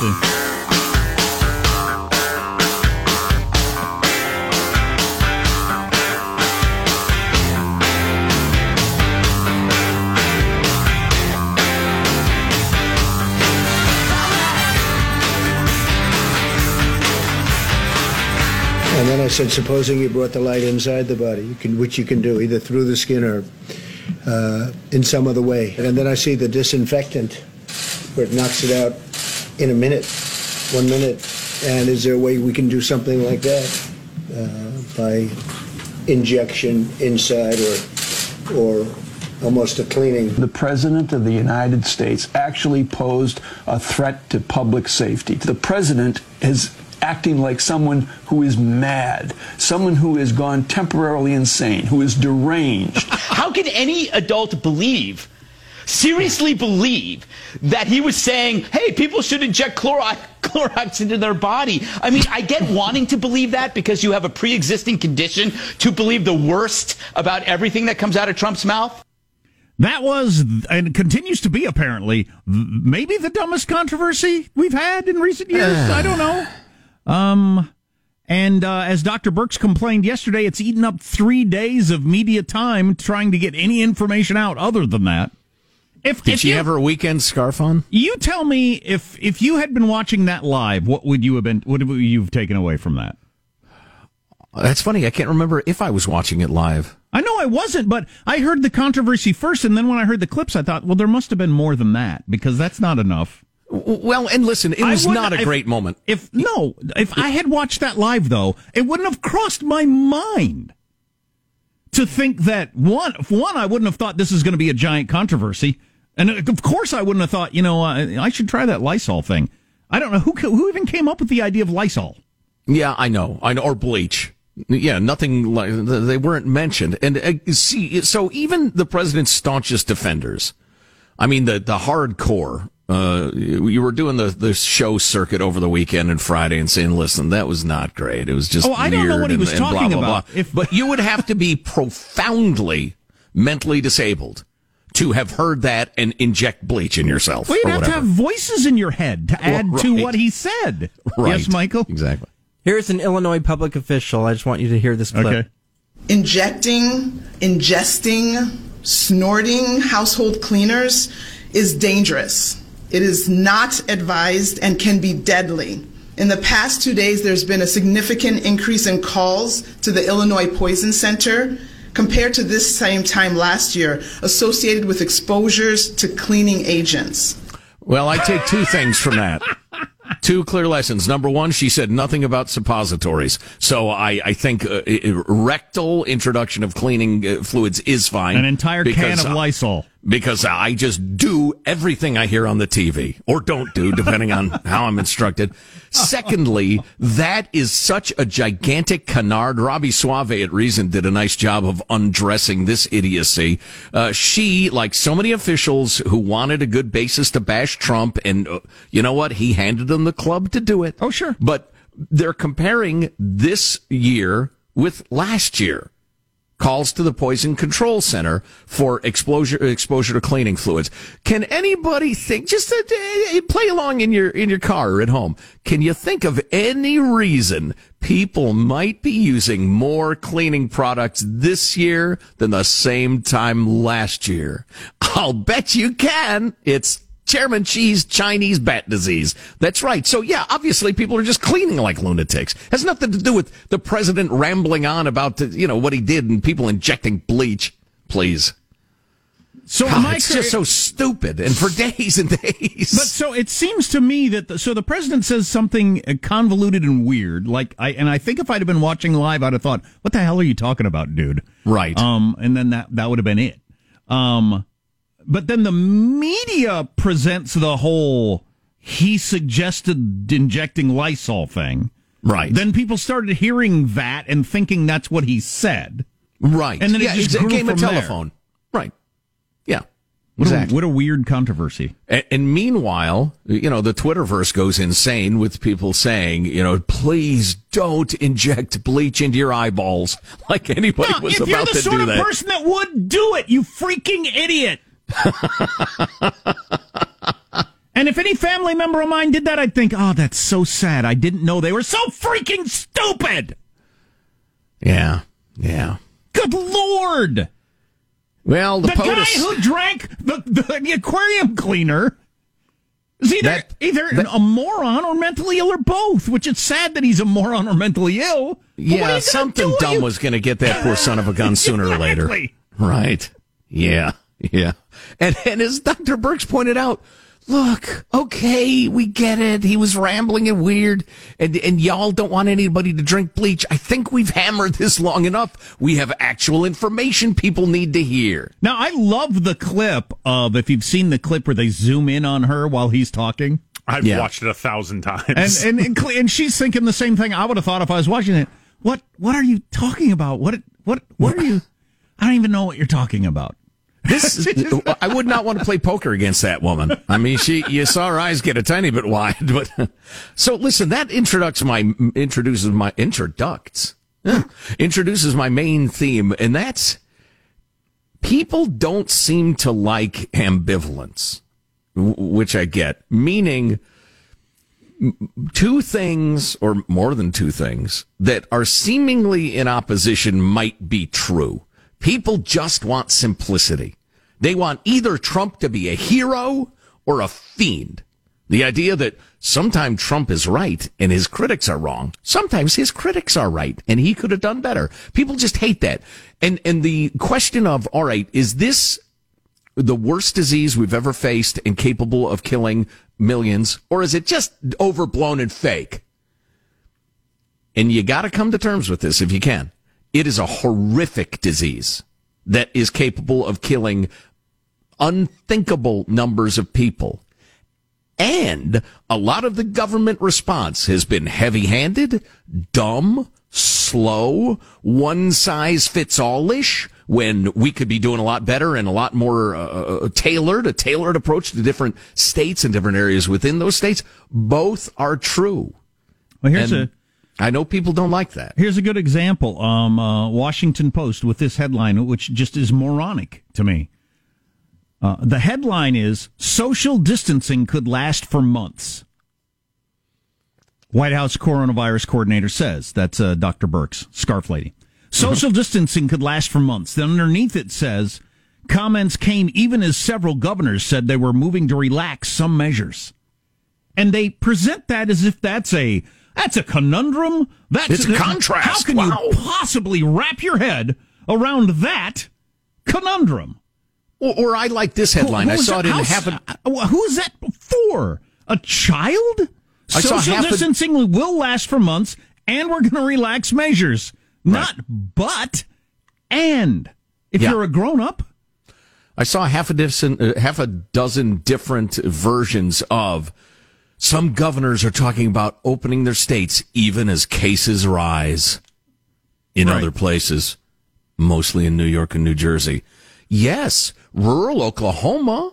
And then I said, supposing you brought the light inside the body, you can, which you can do either through the skin or uh, in some other way. And then I see the disinfectant, where it knocks it out in a minute, one minute. And is there a way we can do something like that uh, by injection inside or or almost a cleaning? The President of the United States actually posed a threat to public safety. The President is acting like someone who is mad, someone who has gone temporarily insane, who is deranged. How can any adult believe, seriously believe, that he was saying, hey, people should inject Clorox, Clorox into their body? I mean, I get wanting to believe that because you have a pre existing condition to believe the worst about everything that comes out of Trump's mouth. That was and continues to be apparently maybe the dumbest controversy we've had in recent years. I don't know. Um, and uh, as Dr. Birx complained yesterday, it's eaten up three days of media time trying to get any information out other than that. If, Did if she you, have her weekend scarf on? You tell me if if you had been watching that live, what would you have been? What would you've taken away from that? That's funny. I can't remember if I was watching it live. I know I wasn't, but I heard the controversy first, and then when I heard the clips, I thought, well, there must have been more than that because that's not enough. Well, and listen, it was not a great moment. If no, if I had watched that live though, it wouldn't have crossed my mind to think that one, one, I wouldn't have thought this is going to be a giant controversy, and of course, I wouldn't have thought, you know, uh, I should try that Lysol thing. I don't know who who even came up with the idea of Lysol. Yeah, I know, I know, or bleach. Yeah, nothing like they weren't mentioned. And uh, see, so even the president's staunchest defenders, I mean, the the hardcore uh, you were doing the, the show circuit over the weekend and Friday and saying, listen, that was not great. It was just oh, I don't know what he was and, talking blah, blah, about. Blah. If, but you would have to be profoundly mentally disabled to have heard that and inject bleach in yourself. Well, you'd have whatever. to have voices in your head to add right. to what he said. Right. Yes, Michael? Exactly. Here's an Illinois public official. I just want you to hear this clip. Okay. Injecting, ingesting, snorting household cleaners is dangerous. It is not advised and can be deadly. In the past two days, there's been a significant increase in calls to the Illinois Poison Center compared to this same time last year, associated with exposures to cleaning agents. Well, I take two things from that. Two clear lessons. Number one, she said nothing about suppositories. So I, I think uh, rectal introduction of cleaning uh, fluids is fine. An entire can of Lysol because I just do everything I hear on the TV or don't do, depending on how I'm instructed. Secondly, that is such a gigantic canard. Robby Soave at Reason did a nice job of undressing this idiocy. Uh, she, like so many officials who wanted a good basis to bash Trump, and uh, you know what? He handed them the club to do it. Oh, sure. But they're comparing this year with last year calls to the Poison Control Center for exposure exposure to cleaning fluids. Can anybody think just uh, play along in your in your car or at home? Can you think of any reason people might be using more cleaning products this year than the same time last year? I'll bet you can. It's Chairman Xi's Chinese bat disease. That's right. So yeah, obviously people are just cleaning like lunatics. Has nothing to do with the president rambling on about you know what he did and people injecting bleach. Please. So God, it's just so stupid, and for days and days. But so it seems to me that the, so the president says something convoluted and weird, like I and I think if I'd have been watching live, I'd have thought, "What the hell are you talking about, dude?" Right. Um, and then that that would have been it. Um, but then the media presents the whole he suggested injecting Lysol thing. Right. Then people started hearing that and thinking that's what he said. Right. And then yeah, it just game from of telephone. There. Right. Yeah. What, exactly. a, what a weird controversy. And, and, meanwhile, you know, the Twitterverse goes insane with people saying, you know, please don't inject bleach into your eyeballs like anybody no, was about to do that. If you're the sort of person that would do it, you freaking idiot. And if any family member of mine did that, I'd think, oh, that's so sad. I didn't know they were so freaking stupid. Yeah, yeah. Good Lord. Well, the, The POTUS, guy who drank the, the, the aquarium cleaner is either, That- either that- a moron or mentally ill or both, which it's sad that he's a moron or mentally ill. But what are you yeah, something do? dumb You- was going to get that poor son of a gun sooner or later. Right. Yeah. Yeah. And and as Dr. Birx pointed out, look, okay, we get it. He was rambling and weird, and and y'all don't want anybody to drink bleach. I think we've hammered this long enough. We have actual information people need to hear. Now, I love the clip of, if you've seen the clip where they zoom in on her while he's talking. I've Yeah. watched it a thousand times. and and and, and she's thinking the same thing I would have thought if I was watching it. What what are you talking about? What what what are you? I don't even know what you're talking about. This I would not want to play poker against that woman. I mean, she you saw her eyes get a tiny bit wide, but so listen. That introduces my introduces my introducts introduces my main theme, and that's people don't seem to like ambivalence, which I get. Meaning, two things or more than two things that are seemingly in opposition might be true. People just want simplicity. They want either Trump to be a hero or a fiend. The idea that sometimes Trump is right and his critics are wrong. Sometimes his critics are right and he could have done better. People just hate that. And, and the question of, all right, is this the worst disease we've ever faced and capable of killing millions, or is it just overblown and fake? And you got to come to terms with this if you can. It is a horrific disease that is capable of killing unthinkable numbers of people. And a lot of the government response has been heavy handed, dumb, slow, one size fits all ish, when we could be doing a lot better and a lot more uh, tailored, a tailored approach to different states and different areas within those states. Both are true. Well, here's And a I know people don't like that. here's a good example. Um, uh, Washington Post with this headline, which just is moronic to me. Uh, the headline is social distancing could last for months. White House coronavirus coordinator says that's uh, Dr. Birx, scarf lady. Social distancing could last for months. Then underneath it says comments came even as several governors said they were moving to relax some measures. And they present that as if that's a that's a conundrum. That's It's a contrast. How can Wow. you possibly wrap your head around that conundrum? Or, or I like this headline. Who- I saw it in half a. uh, Who's that for? A child? I Social half a- distancing will last for months, and we're going to relax measures. Not but, and. If Yeah. you're a grown up, I saw half a dozen, uh, half a dozen different versions of. Some governors are talking about opening their states even as cases rise in Right. other places, mostly in New York and New Jersey. Yes, rural Oklahoma,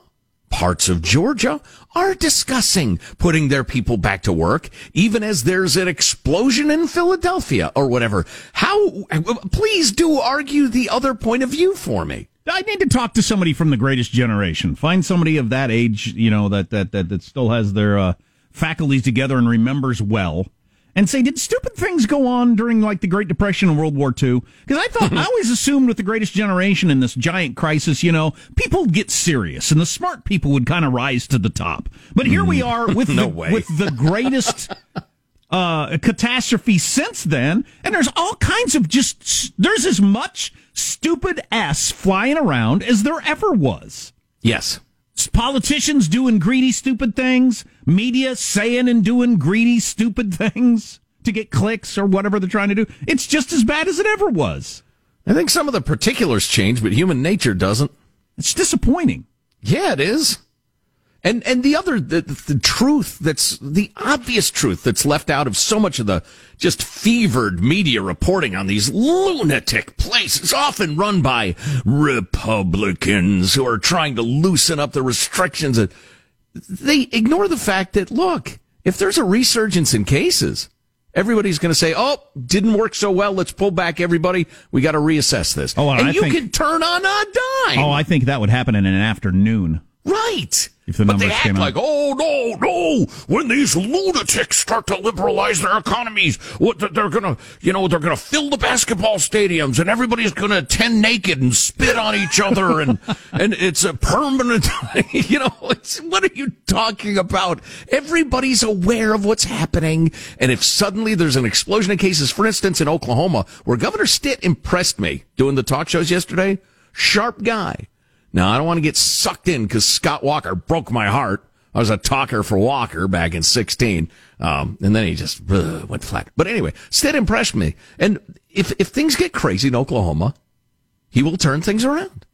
parts of Georgia are discussing putting their people back to work, even as there's an explosion in Philadelphia or whatever. How, please do argue the other point of view for me. I need to talk to somebody from the greatest generation. Find somebody of that age, you know, that that that, that still has their uh, faculties together and remembers well. And say, did stupid things go on during like the Great Depression and World War II? Because I thought I always assumed with the greatest generation in this giant crisis, you know, people get serious and the smart people would kind of rise to the top. But here we are with No the, way. with the greatest uh, catastrophe since then, and there's all kinds of just there's as much stupid ass flying around as there ever was. Yes. Politicians doing greedy, stupid things, media saying and doing greedy, stupid things to get clicks or whatever they're trying to do. It's just as bad as it ever was. I think some of the particulars change, but human nature doesn't. It's disappointing. Yeah, it is. And and the other the, the truth that's the obvious truth that's left out of so much of the just fevered media reporting on these lunatic places often run by Republicans who are trying to loosen up the restrictions they ignore the fact that look, if there's a resurgence in cases, everybody's going to say, "Oh, didn't work so well. Let's pull back everybody. We got to reassess this." Oh, and and you think- can turn on a dime. Oh, I think that would happen in an afternoon. Right. If the but they numbers act came out. like, oh no, no! When these lunatics start to liberalize their economies, what they're gonna, you know, they're gonna fill the basketball stadiums, and everybody's gonna attend naked and spit on each other, and and it's a permanent, you know. It's, what are you talking about? Everybody's aware of what's happening, and if suddenly there's an explosion of cases, for instance, in Oklahoma, where Governor Stitt impressed me doing the talk shows yesterday, sharp guy. Now, I don't want to get sucked in because Scott Walker broke my heart. I was a talker for Walker back in 16. Um, and then he just uh, went flat. But anyway, Stitt impressed me. And if, if things get crazy in Oklahoma, he will turn things around.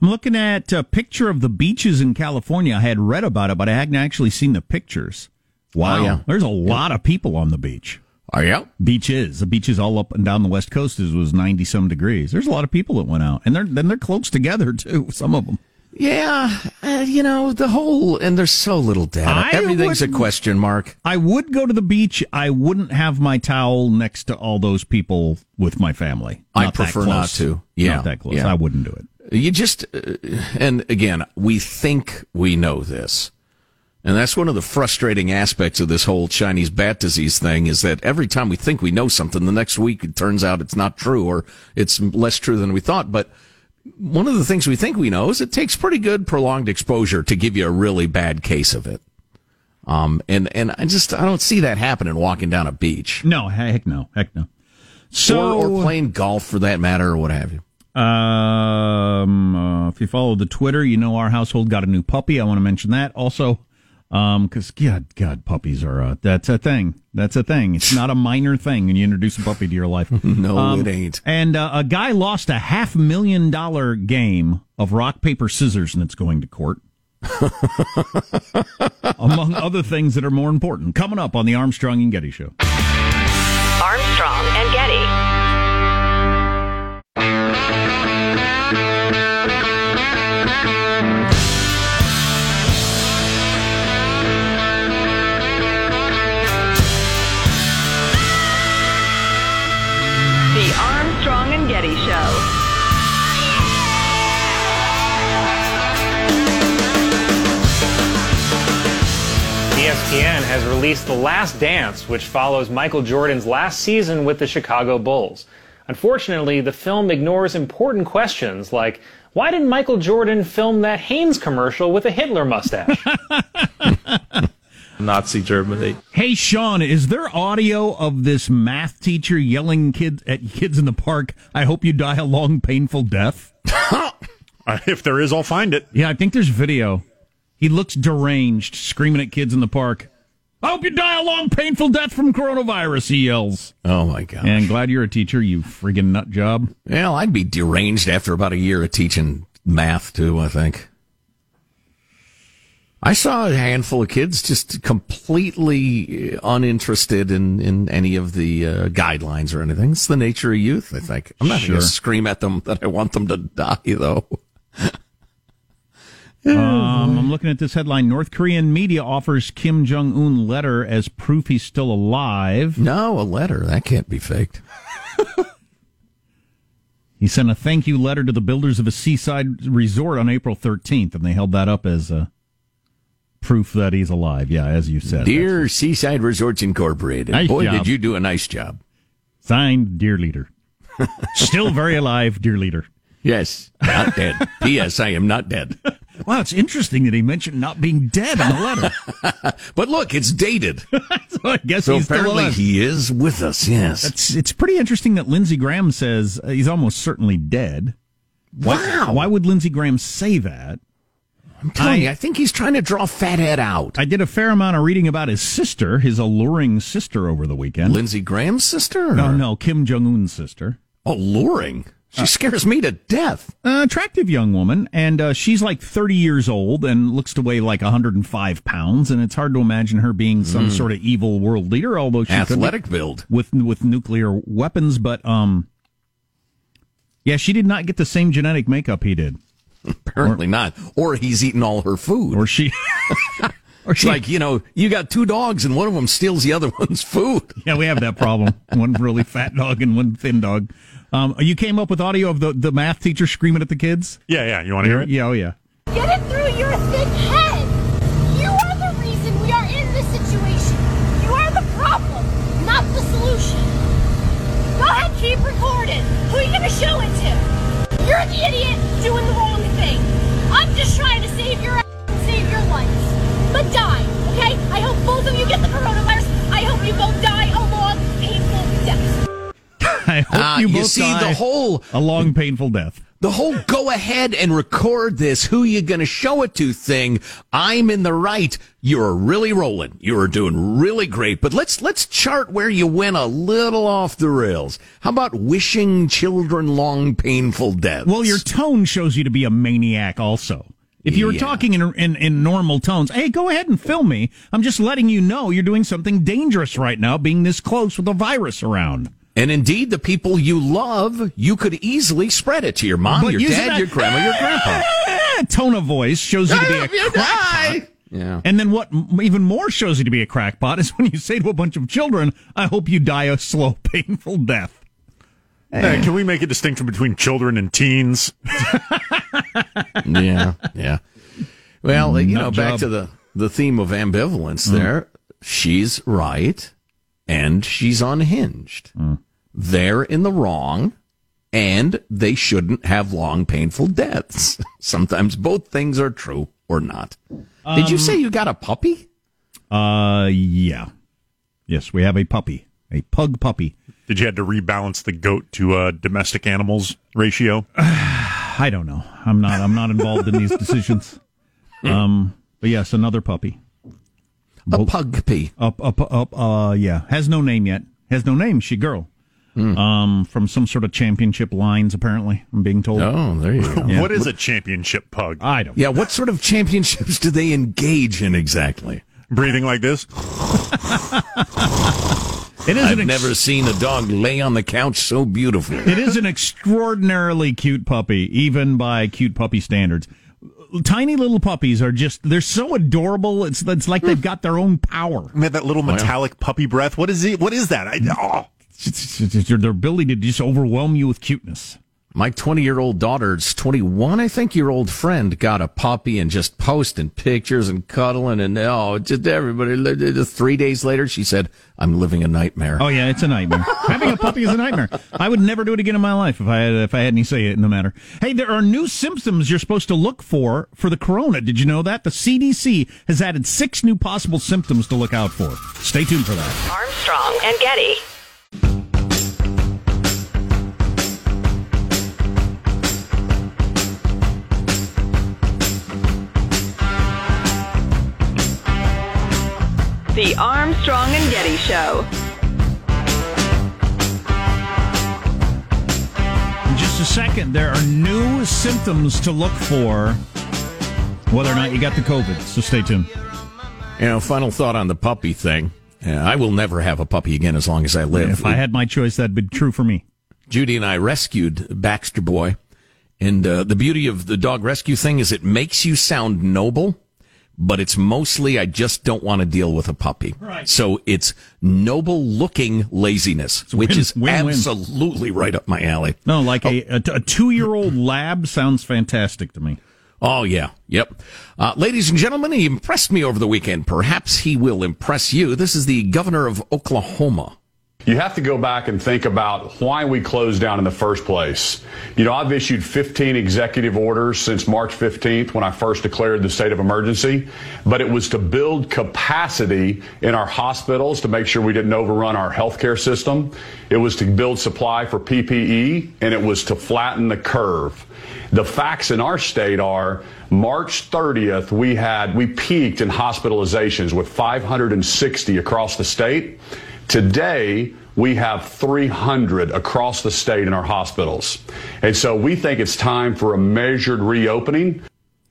I'm looking at a picture of the beaches in California. I had read about it, but I hadn't actually seen the pictures. Wow. Oh, yeah. There's a lot of people on the beach. Are you? Beaches. The beaches all up and down the west coast is, was 90 some degrees. There's a lot of people that went out. And they're, then they're close together too, some of them. Yeah. Uh, you know, the whole, and there's so little data. I Everything's a wouldn't- question mark. I would go to the beach. I wouldn't have my towel next to all those people with my family. I Not that prefer not to. Yeah. Not that close. Yeah. I wouldn't do it. You just, uh, and again, we think we know this. And that's one of the frustrating aspects of this whole Chinese bat disease thing is that every time we think we know something, the next week it turns out it's not true or it's less true than we thought. But one of the things we think we know is it takes pretty good prolonged exposure to give you a really bad case of it. Um, and, and I just, I don't see that happening walking down a beach No, heck no. Heck no. So, or, or playing golf for that matter or what have you. Um, uh, if you follow the Twitter, you know our household got a new puppy. I want to mention that also. Um, because God, God, puppies are uh, that's a thing. That's a thing. It's not a minor thing when you introduce a puppy to your life. No, Um, it ain't. And uh, a guy lost a half million dollar game of rock paper scissors, and it's going to court. Among other things that are more important. Coming up on the Armstrong and Getty Show. Armstrong and Getty. ESPN has released The Last Dance, which follows Michael Jordan's last season with the Chicago Bulls. Unfortunately, the film ignores important questions like why did Michael Jordan film that Hanes commercial with a Hitler mustache? Nazi Germany. Hey, Sean, is there audio of this math teacher yelling kids at kids in the park? I hope you die a long, painful death. if there is, I'll find it. Yeah, I think there's video. He looks deranged, screaming at kids in the park. I hope you die a long, painful death from coronavirus, he yells. Oh my God. And glad you're a teacher, you friggin' nut job. Well, I'd be deranged after about a year of teaching math too, I think. I saw a handful of kids just completely uninterested in, in any of the uh, guidelines or anything. It's the nature of youth, I think. I'm not Sure. going to scream at them that I want them to die, though. Um, I'm looking at this headline. North Korean media offers Kim Jong Un letter as proof he's still alive. No, a letter. That can't be faked. He sent a thank you letter to the builders of a seaside resort on April 13th, and they held that up as uh, proof that he's alive. Yeah, as you said. Dear Seaside Resorts Incorporated, Nice boy, job. did you do a nice job. Signed, dear leader. Still very alive, dear leader. Yes, not dead. P.S. I am not dead. Wow, it's interesting that he mentioned not being dead in the letter. But look, it's dated. so I guess So he's still apparently he is with us, yes. It's it's pretty interesting that Lindsey Graham says uh, he's almost certainly dead. Why, Wow. Why would Lindsey Graham say that? I'm telling you, I think he's trying to draw Fathead out. I did a fair amount of reading about his sister, his alluring sister, over the weekend. Lindsey Graham's sister? no, no, Kim Jong Un's sister. Alluring. She scares me to death. Uh, attractive young woman, and uh, she's like 30 years old and looks to weigh like 105 pounds. And it's hard to imagine her being some sort of evil world leader, although she could Athletic build. with with nuclear weapons. But um, yeah, she did not get the same genetic makeup he did, Apparently not. Or he's eating all her food. or she, or it's she. like, you know, you got two dogs and one of them steals the other one's food. yeah, we have that problem. one really fat dog and one thin dog. Um, you came up with audio of the, the math teacher screaming at the kids? Yeah, yeah. You want to hear it? Yeah, oh, yeah. Get it through your thick head. You are the reason we are in this situation. You are the problem, not the solution. Go ahead, keep recording. Who are you going to show it to? You're the idiot doing the wrong thing. I'm just trying to save your ass and save your life. But die, okay? I hope both of you get the coronavirus you both see, the whole a long, painful death. the whole go ahead and record this, who you going to show it to thing. I'm in the right. You're really rolling. You're doing really great. But let's, let's chart where you went a little off the rails. How about wishing children long, painful deaths? Well, your tone shows you to be a maniac also. If you were Yeah. talking in, in in normal tones, hey, go ahead and film me. I'm just letting you know you're doing something dangerous right now, being this close with a virus around. And indeed, the people you love, you could easily spread it to your mom, But your dad, that- your grandma, your grandpa. Tone of voice shows you to be a You crackpot. die. Yeah. And then what even more shows you to be a crackpot is when you say to a bunch of children, I hope you die a slow, painful death. Hey, can we make a distinction between children and teens? yeah, yeah. Well, you Nut know, back job. to the the theme of ambivalence. There, mm. she's right, and she's unhinged. Mm. They're in the wrong, and they shouldn't have long, painful deaths. Sometimes both things are true or not. Did you say you got a puppy? Uh, yeah. Yes, we have a puppy, a pug puppy. Did you have to rebalance the goat to uh, domestic animals ratio? I don't know. I'm not. I'm not involved in these decisions. Um, but yes, another puppy. A pugpy. Up, up, up. Uh, yeah, has no name yet. Has no name. She girl. Um, from some sort of championship lines. Apparently, I'm being told. Oh, there you go. Yeah. What is a championship pug? I don't. Yeah, what sort of championships do they engage in exactly? Breathing like this? It is I've an ex- never seen a dog lay on the couch so beautifully. It is an extraordinarily cute puppy, even by cute puppy standards. Tiny little puppies are just—they're so adorable. It's it's like they've got their own power. Man, that little metallic puppy breath. What is it? What is that? I, oh. It's, it's- it's their ability to just overwhelm you with cuteness. My 20 year old daughter's 21, I think, year old friend got a puppy and just posting pictures and cuddling and oh, just everybody. Three days later, she said, I'm living a nightmare. Oh yeah, it's a nightmare. Having a puppy is a nightmare. I would never do it again in my life if I had if I had any say in the matter. Hey, there are new symptoms you're supposed to look for for the corona. Did you know that the CDC has added six new possible symptoms to look out for? Stay tuned for that. Armstrong and Getty. The Armstrong and Getty Show. In just a second, there are new symptoms to look for, whether or not you got the COVID. So stay tuned. You know, final thought on the puppy thing. Yeah, I will never have a puppy again as long as I live. If I had my choice, that'd be true for me. Judy and I rescued Baxter Boy. And uh, the beauty of the dog rescue thing is it makes you sound noble, but it's mostly I just don't want to deal with a puppy. Right. So it's noble looking laziness, which win- is win-win. absolutely right up my alley. No, like a, a, a two year old lab sounds fantastic to me. Oh, yeah. Yep. Uh, ladies and gentlemen, he impressed me over the weekend. Perhaps he will impress you. This is the governor of Oklahoma. You have to go back and think about why we closed down in the first place. You know, I've issued 15 executive orders since March 15th when I first declared the state of emergency, but it was to build capacity in our hospitals to make sure we didn't overrun our healthcare system. It was to build supply for PPE, and it was to flatten the curve. The facts in our state are March 30th, we had, we peaked in hospitalizations with 560 across the state. Today, we have 300 across the state in our hospitals. And so we think it's time for a measured reopening.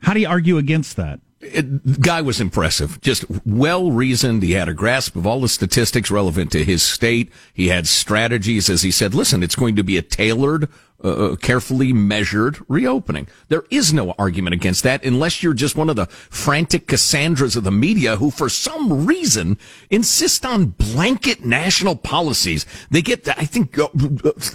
How do you argue against that? It, guy was impressive, just well reasoned. He had a grasp of all the statistics relevant to his state. He had strategies, as he said. Listen, it's going to be a tailored, uh, carefully measured reopening. There is no argument against that, unless you're just one of the frantic Cassandras of the media who, for some reason, insist on blanket national policies. They get, I think, uh,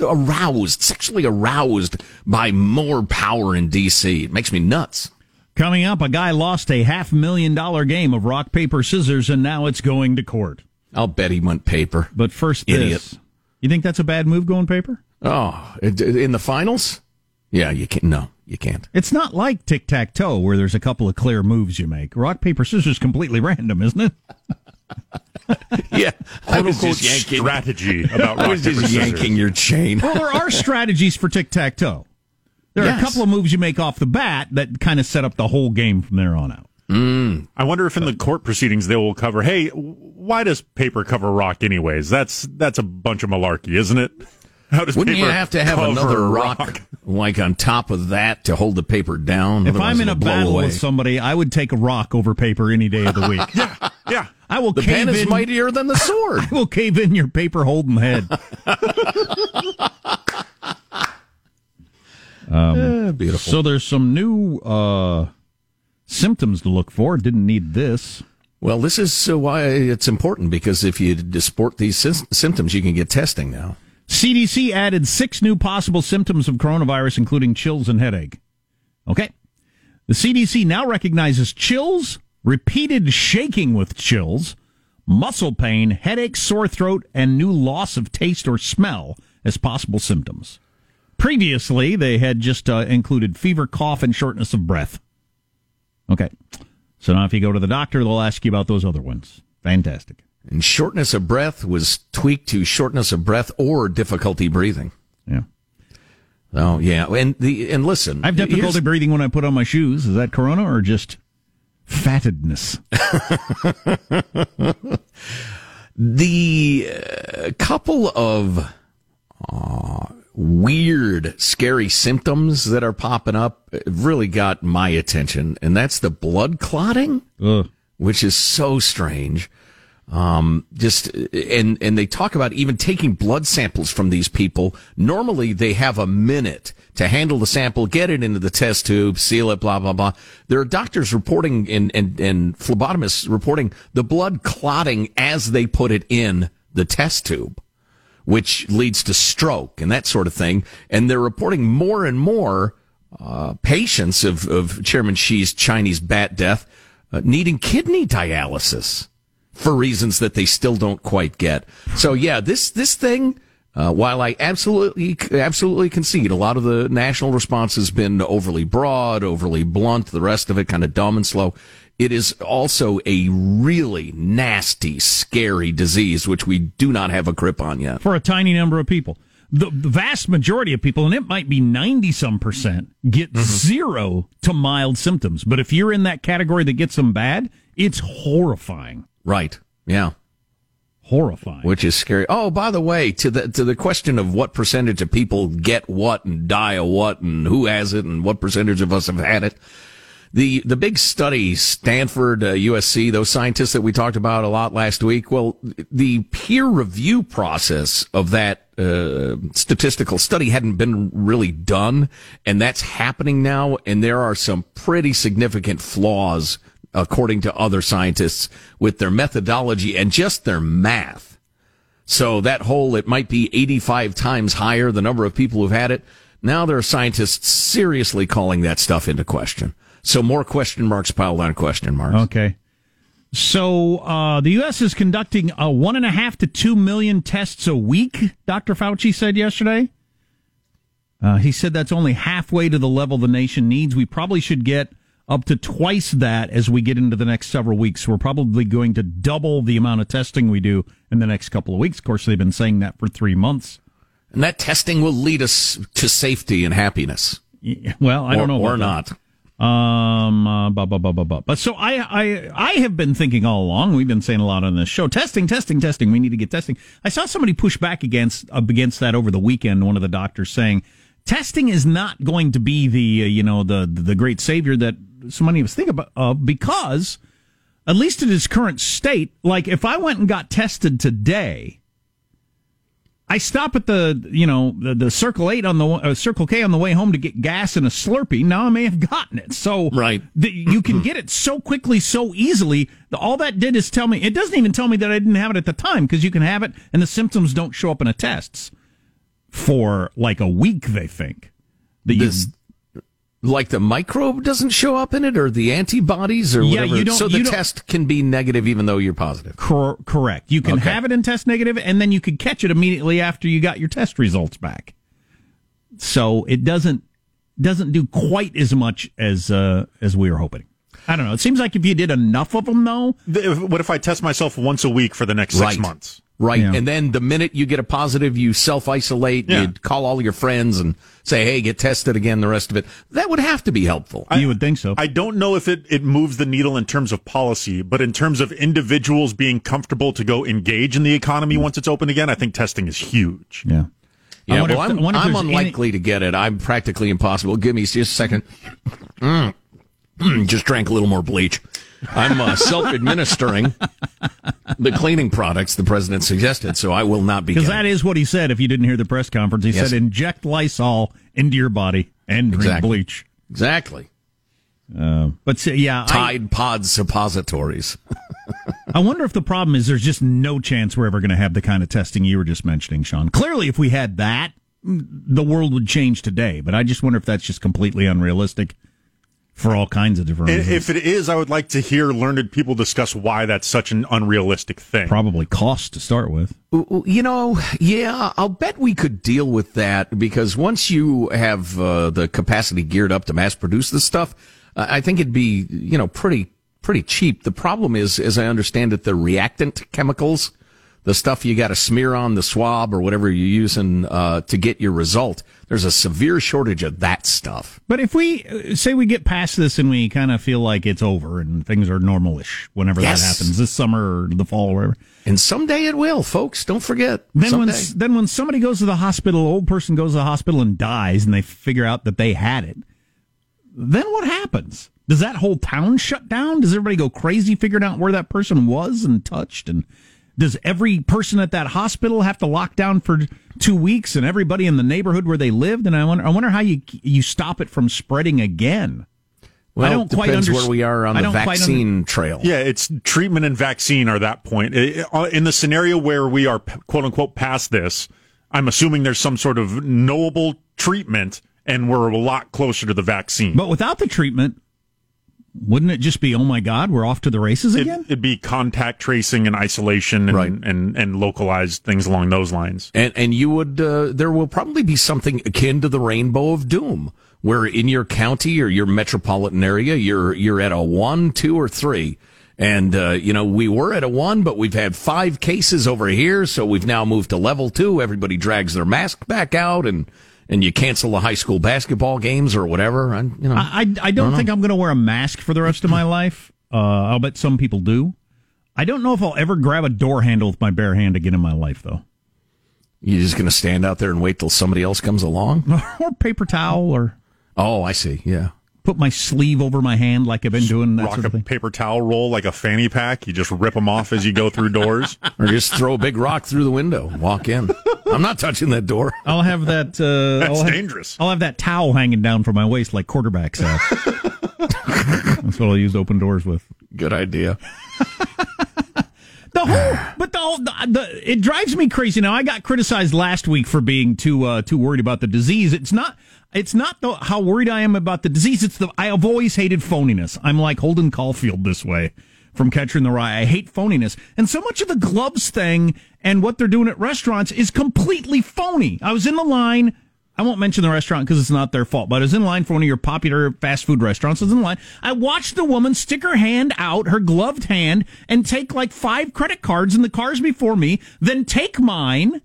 aroused, sexually aroused by more power in D.C. It makes me nuts. Coming up, a guy lost a half million dollar game of rock, paper, scissors, and now it's going to court. I'll bet he went paper. But first, Idiot. this. You think that's a bad move going paper? Oh, in the finals? Yeah, you can't. No, you can't. It's not like tic tac toe where there's a couple of clear moves you make. Rock, paper, scissors completely random, isn't it? yeah, I Quote was just yanking strategy about I rock, was paper, just scissors. yanking your chain. Well, there are strategies for tic tac toe. There are a couple of moves you make off the bat that kind of set up the whole game from there on out. Mm. I wonder if in the court proceedings they will cover. Hey, why does paper cover rock anyways? That's that's a bunch of malarkey, isn't it? How does Wouldn't you have to have another rock, like on top of that to hold the paper down? If Otherwise I'm in a battle away. with somebody, I would take a rock over paper any day of the week. yeah, yeah. I will the cave pen is in. mightier than the sword. I will cave in your paper holding head. um, beautiful. So there's some new uh, symptoms to look for. Didn't need this. Well, this is uh, why it's important because if you disport these sys- symptoms, you can get testing now. CDC added six new possible symptoms of coronavirus, including chills and headache. Okay. The CDC now recognizes chills, repeated shaking with chills, muscle pain, headache, sore throat, and new loss of taste or smell as possible symptoms. Previously, they had just uh, included fever, cough, and shortness of breath. Okay. So now if you go to the doctor, they'll ask you about those other ones. Fantastic. And shortness of breath was tweaked to shortness of breath or difficulty breathing. Yeah. Oh yeah, and the and listen, I have difficulty breathing when I put on my shoes. Is that corona or just fattedness? the uh, couple of uh, weird, scary symptoms that are popping up really got my attention, and that's the blood clotting, Ugh. which is so strange. Um, just and and they talk about even taking blood samples from these people. Normally, they have a minute to handle the sample, get it into the test tube, seal it, blah blah blah. There are doctors reporting and and and phlebotomists reporting the blood clotting as they put it in the test tube which leads to stroke and that sort of thing. And they're reporting more and more uh, patients of, of Chairman Xi's Chinese bat death uh, needing kidney dialysis for reasons that they still don't quite get. So yeah, this this thing. Uh, while I absolutely, absolutely concede a lot of the national response has been overly broad, overly blunt, the rest of it kind of dumb and slow. It is also a really nasty, scary disease, which we do not have a grip on yet. for a tiny number of people. The, the vast majority of people, and it might be 90 some percent, get mm-hmm. zero to mild symptoms. But if you're in that category that gets them bad, it's horrifying. Right. Yeah. Horrifying. Which is scary. Oh, by the way, to the to the question of what percentage of people get what and die of what and who has it and what percentage of us have had it. The the big study, Stanford, uh, USC, those scientists that we talked about a lot last week. Well, the peer review process of that uh, statistical study hadn't been really done, and that's happening now. And there are some pretty significant flaws, according to other scientists, with their methodology and just their math. So that whole, it might be 85 times higher, the number of people who've had it. Now there are scientists seriously calling that stuff into question. So more question marks piled on question marks. Okay. So uh, the U.S. is conducting a one and a half to two million tests a week. Dr. Fauci said yesterday. Uh, he said that's only halfway to the level the nation needs. We probably should get up to twice that as we get into the next several weeks. We're probably going to double the amount of testing we do in the next couple of weeks. Of course, they've been saying that for three months. And that testing will lead us to safety and happiness. Well, I Or- don't know. or that. Um, uh, blah, blah, blah, blah, blah. But so I, I, I have been thinking all along. We've been saying a lot on this show. Testing, testing, testing. We need to get testing. I saw somebody push back against uh, against that over the weekend. One of the doctors saying testing is not going to be the uh, you know the the great savior that so many of us think about uh, because at least in its current state, like if I went and got tested today. I stop at the you know the, the Circle Eight on the uh, Circle K on the way home to get gas and a Slurpee. Now I may have gotten it, so right. The, you can get it so quickly, so easily. The, all that did is tell me. It doesn't even tell me that I didn't have it at the time because you can have it and the symptoms don't show up in a tests for like a week. They think that you This- like the microbe doesn't show up in it or the antibodies or Yeah, whatever. you don't- so the you don't- test can be negative even though you're positive. Cor- correct. You can Okay. have it in test negative, and then you could catch it immediately after you got your test results back. So it doesn't doesn't do quite as much as uh, as we were hoping. I don't know. It seems like if you did enough of them, though. Th- What if I test myself once a week for the next six Right. months? Right. Yeah. And then the minute you get a positive, you self isolate, Yeah. you call all your friends and say, hey, get tested again, the rest of it. That would have to be helpful. you would think so. I don't know if it, it moves the needle in terms of policy, but in terms of individuals being comfortable to go engage in the economy once it's open again, I think testing is huge. yeah. I yeah, wonder well, if- I'm, th- I'm there's any- unlikely to get it. I'm practically impossible. Give me just a second. Mm. Mm, just drank a little more bleach. I'm uh, self administering the cleaning products the president suggested, so I will not be Because that is what he said. If you didn't hear the press conference, he Yes. said inject Lysol into your body and drink Exactly. bleach. Exactly. Uh, but see, yeah, I, Tide Pod suppositories. I wonder if the problem is there's just no chance we're ever going to have the kind of testing you were just mentioning, Sean. Clearly, if we had that, mm, the world would change today. But I just wonder if that's just completely unrealistic for all kinds of different reasons. if it is, I would like to hear learned people discuss why that's such an unrealistic thing. Probably cost to start with. You know, yeah, I'll bet we could deal with that because once you have uh, the capacity geared up to mass produce this stuff, uh, I think it'd be, you know, pretty pretty cheap. The problem is, as I understand it, the reactant chemicals, the stuff you got to smear on the swab or whatever you're using uh, to get your result. There's a severe shortage of that stuff. But if we uh, say we get past this and we kind of feel like it's over and things are normalish whenever Yes. that happens, this summer or the fall or whatever, And someday it will, folks. Don't forget. then when someday. then when somebody goes to the hospital, old person goes to the hospital and dies, and they figure out that they had it, then what happens? Does that whole town shut down? Does everybody go crazy figuring out where that person was and touched? And does every person at that hospital have to lock down for two weeks and everybody in the neighborhood where they lived? And I wonder, I wonder how you you stop it from spreading again. well, I don't it quite depends where we are on the don't under- vaccine trail. Yeah, it's treatment and vaccine are that point. I- I- uh, In the scenario where we are quote unquote past this, I'm assuming there's some sort of knowable treatment and we're a lot closer to the vaccine. But without the treatment, wouldn't it just be, oh my God, we're off to the races It, again? it'd be contact tracing and isolation and, Right. and, and localized things along those lines. And and you would uh, there will probably be something akin to the rainbow of doom, where in your county or your metropolitan area you're you're at a one, two, or three. And uh, you know we were at a one, but we've had five cases over here, so we've now moved to level two. Everybody drags their mask back out, and and you cancel the high school basketball games or whatever. And you know, I, I, I don't think I'm going to wear a mask for the rest of my life. Uh, I'll bet some people do. I don't know if I'll ever grab a door handle with my bare hand again in my life, though. you're just going to stand out there and wait till somebody else comes along. or paper towel, or Oh, I see. Yeah. Put my sleeve over my hand like I've been doing that Rock sort a thing. paper towel roll like a fanny pack. You just rip them off as you go through doors. Or just throw a big rock through the window, and walk in. I'm not touching that door. I'll have that. Uh, That's I'll have, dangerous. I'll have that towel hanging down from my waist like quarterbacks have. That's what I'll use open doors with. Good idea. The whole, but the, whole- the, the it drives me crazy. Now I got criticized last week for being too uh, too worried about the disease. It's not. It's not the, how worried I am about the disease. It's the I have always hated phoniness. I'm like Holden Caulfield this way from Catcher in the Rye. I hate phoniness, and so much of the gloves thing and what they're doing at restaurants is completely phony. I was in the line. I won't mention the restaurant because it's not their fault, but I was in line for one of your popular fast food restaurants. I was in line. I watched the woman stick her hand out, her gloved hand, and take like five credit cards in the cars before me, then take mine,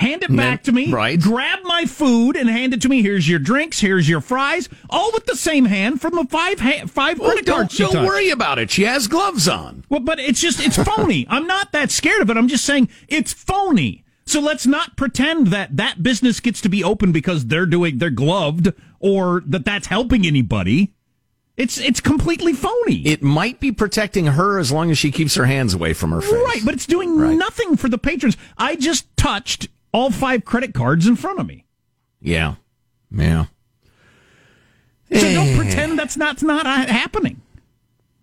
hand it back to me, right. grab my food, and hand it to me. Here's your drinks, here's your fries, all with the same hand from the five ha- five Well, credit don't, cards she don't worry about it. She has gloves on. Well, but it's just, it's phony. I'm not that scared of it. I'm just saying it's phony. So let's not pretend that that business gets to be open because they're doing, they're gloved or that that's helping anybody. It's, it's completely phony. It might be protecting her as long as she keeps her hands away from her face. right. But it's doing Right. nothing for the patrons. I just touched all five credit cards in front of me. Yeah. Yeah. So Eh. don't pretend that's not, not uh, happening.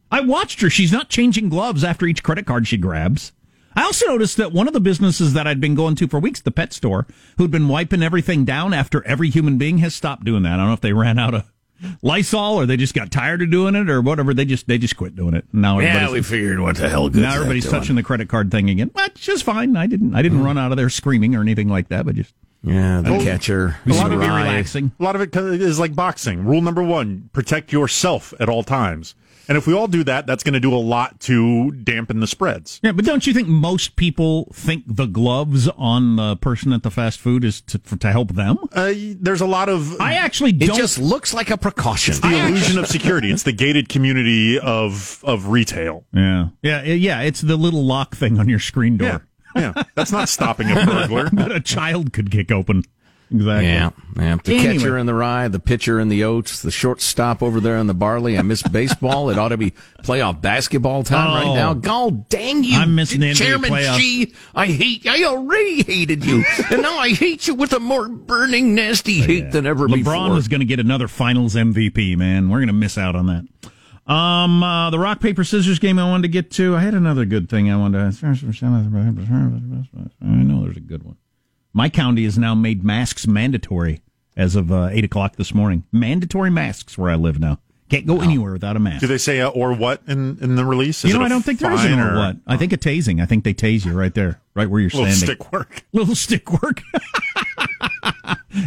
I watched her. She's not changing gloves after each credit card she grabs. I also noticed that one of the businesses that I'd been going to for weeks, the pet store, who'd been wiping everything down after every human being has stopped doing that. I don't know if they ran out of Lysol or they just got tired of doing it or whatever. They just they just quit doing it. Now Yeah, everybody's, we figured what the hell good. now everybody's touching the credit card thing again. Which is fine. I didn't I didn't mm. run out of there screaming or anything like that, but just Yeah, the oh, catcher. it was lot of it relaxing. A lot of it is like boxing. Rule number one: protect yourself at all times. And if we all do that, that's going to do a lot to dampen the spreads. Yeah, but don't you think most people think the gloves on the person at the fast food is to, for, to help them? Uh, there's a lot of. I actually It don't. It just looks like a precaution. It's the illusion of security. It's the gated community of of retail. yeah, yeah, yeah. It's the little lock thing on your screen door Yeah, yeah. That's not stopping a burglar. that a child could kick open. Exactly. Yeah, yeah. The Anyway. catcher in the rye, the pitcher in the oats, the shortstop over there in the barley. I miss baseball. It ought to be playoff basketball time right Oh. now. God dang you! I'm missing the Chairman playoffs. G. I hate. I already hated you, and now I hate you with a more burning, nasty hate than ever LeBron before. LeBron is going to get another Finals MVP. Man, we're going to miss out on that. Um, uh, the rock paper scissors game I wanted to get to. I had another good thing I wanted to. I know there's a good one. My county has now made masks mandatory as of uh, eight o'clock this morning. Mandatory masks where I live now. Can't go anywhere without a mask. Do they say uh, or what in, in the release? Is you know, I don't think there is an fine or what. I think a tasing. I think they tase you right there, right where you're Little standing. Little stick work. Little stick work.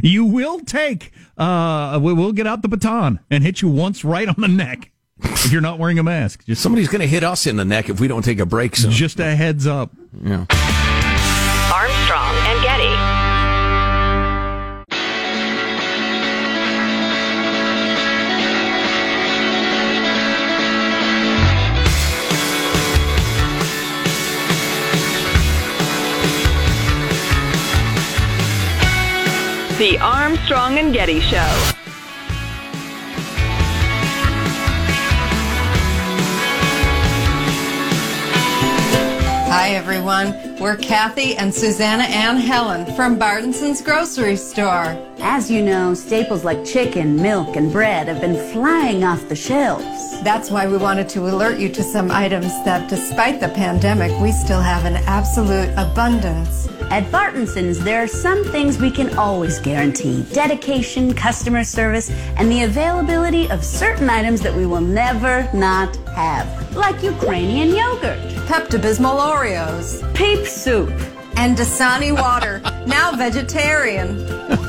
you will take. Uh, we- we'll get out the baton and hit you once right on the neck if you're not wearing a mask. Just, Somebody's going to hit us in the neck if we don't take a break soon. just a heads up. Yeah. The Armstrong and Getty Show. Hi, everyone. We're Kathy and Susanna Ann Helen from Bartonson's grocery store. As you know, staples like chicken, milk, and bread have been flying off the shelves. That's why we wanted to alert you to some items that, despite the pandemic, we still have an absolute abundance. At Bartonson's, there are some things we can always guarantee dedication, customer service, and the availability of certain items that we will never not have, like Ukrainian yogurt, Pepto Bismol Oreos, peep soup. and Dasani water, now vegetarian.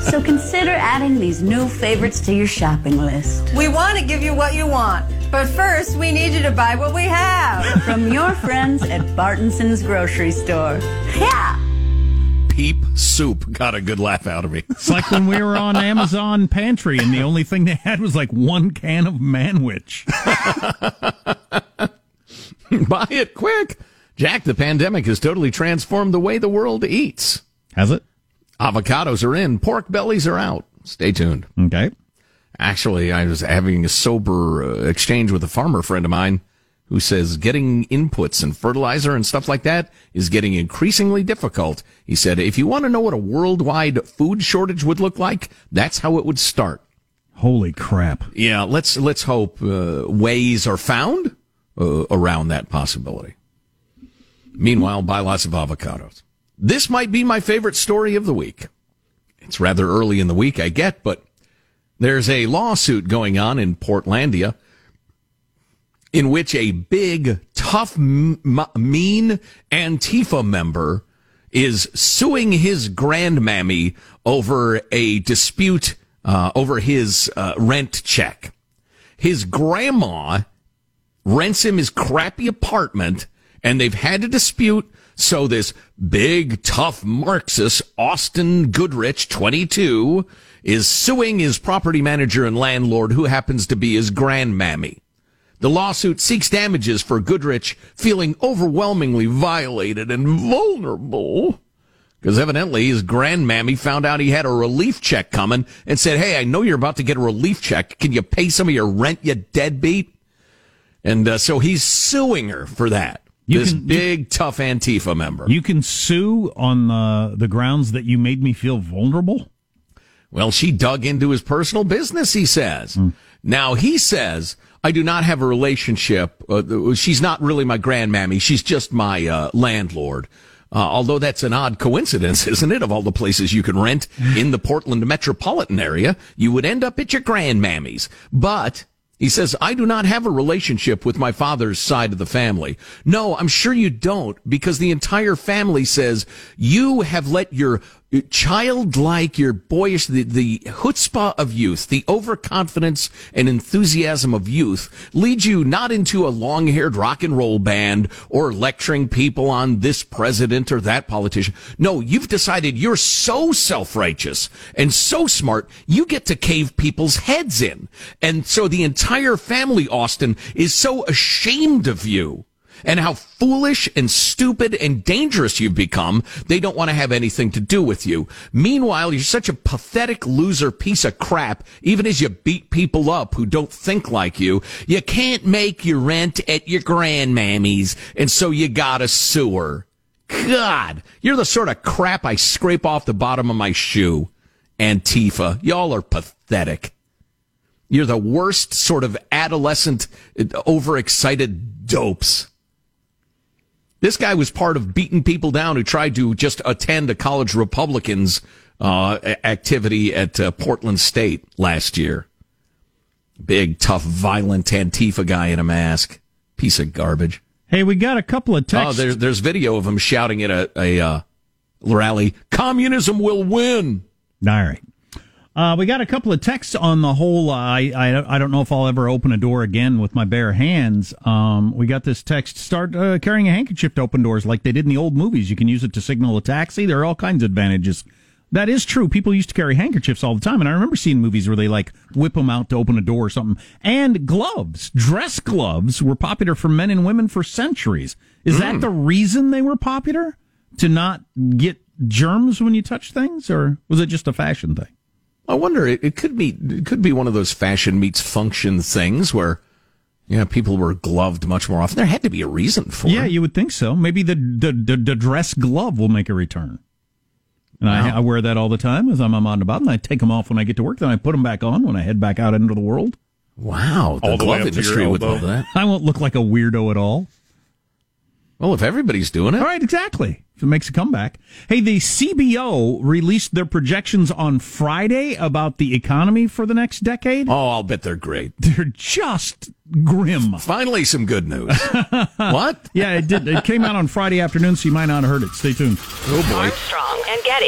So consider adding these new favorites to your shopping list. We want to give you what you want, but first we need you to buy what we have. From your friends at Bartonson's grocery store. Yeah! Peep soup got a good laugh out of me. It's like when we were on Amazon Pantry and the only thing they had was like one can of Manwich. Buy it quick. Jack, the pandemic has totally transformed the way the world eats. Has it? Avocados are in, pork bellies are out. Stay tuned. Okay. Actually, I was having a sober uh, exchange with a farmer friend of mine who says getting inputs and fertilizer and stuff like that is getting increasingly difficult. He said, if you want to know what a worldwide food shortage would look like, that's how it would start. Holy crap. Yeah, let's let's hope uh, ways are found uh, around that possibility. Meanwhile, buy lots of avocados. This might be my favorite story of the week. It's rather early in the week, I get, but there's a lawsuit going on in Portlandia in which a big, tough, m- mean Antifa member is suing his grandmammy over a dispute uh, over his uh, rent check. His grandma rents him his crappy apartment, and they've had a dispute. So this big, tough Marxist, Austin Goodrich, 22, is suing his property manager and landlord, who happens to be his grandmammy. The lawsuit seeks damages for Goodrich feeling overwhelmingly violated and vulnerable. Because evidently his grandmammy found out he had a relief check coming and said, Hey, I know you're about to get a relief check. Can you pay some of your rent, you deadbeat? And uh, so he's suing her for that. You this can- big, tough Antifa member. You can sue on uh, the grounds that you made me feel vulnerable? Well, she dug into his personal business, he says. Now, he says, I do not have a relationship. Uh, she's not really my grandmammy. She's just my uh, landlord. Uh, although that's an odd coincidence, isn't it? Of all the places you can rent in the Portland metropolitan area, you would end up at your grandmammy's. But he says, I do not have a relationship with my father's side of the family. No, I'm sure you don't because the entire family says you have let your childlike, you're boyish, the, the chutzpah of youth, the overconfidence and enthusiasm of youth leads you not into a long haired rock and roll band or lecturing people on this president or that politician. No, you've decided you're so self righteous and so smart, you get to cave people's heads in. And so the entire family, Austin, is so ashamed of you and how foolish and stupid and dangerous you've become, they don't want to have anything to do with you. Meanwhile, you're such a pathetic loser piece of crap, even as you beat people up who don't think like you. You can't make your rent at your grandmammy's, and so you got a sewer. God, you're the sort of crap I scrape off the bottom of my shoe. Antifa, y'all are pathetic. You're the worst sort of adolescent, uh, overexcited dopes. This guy was part of beating people down who tried to just attend a college Republicans uh, activity at uh, Portland State last year. Big, tough, violent Antifa guy in a mask. Piece of garbage. Hey, we got a couple of texts. Oh, there's there's video of him shouting at a, a uh, rally. Communism will win. All right. Uh, we got a couple of texts on the whole. Uh, I, I I don't know if I'll ever open a door again with my bare hands. Um, we got this text: start uh, carrying a handkerchief to open doors like they did in the old movies. You can use it to signal a taxi. There are all kinds of advantages. That is true. People used to carry handkerchiefs all the time, and I remember seeing movies where they like whip them out to open a door or something. And gloves, dress gloves, were popular for men and women for centuries. Is mm. that the reason they were popular? To not get germs when you touch things, or was it just a fashion thing? I wonder. It, it could be. It could be one of those fashion meets function things where, yeah, people were gloved much more often. There had to be a reason for yeah, it. Yeah, you would think so. Maybe the the, the, the dress glove will make a return. And wow. I, I, wear that all the time as I'm on about, and I take them off when I get to work. Then I put them back on when I head back out into the world. Wow, the, all the glove industry would love that. I won't look like a weirdo at all. Well, if everybody's doing it, all right, exactly it makes a comeback. Hey, the CBO released their projections on Friday about the economy for the next decade. Oh, I'll bet they're great. They're just grim. Finally, some good news. what? Yeah, it did. It came out on Friday afternoon, so you might not have heard it. Stay tuned. Oh boy. Armstrong and Getty.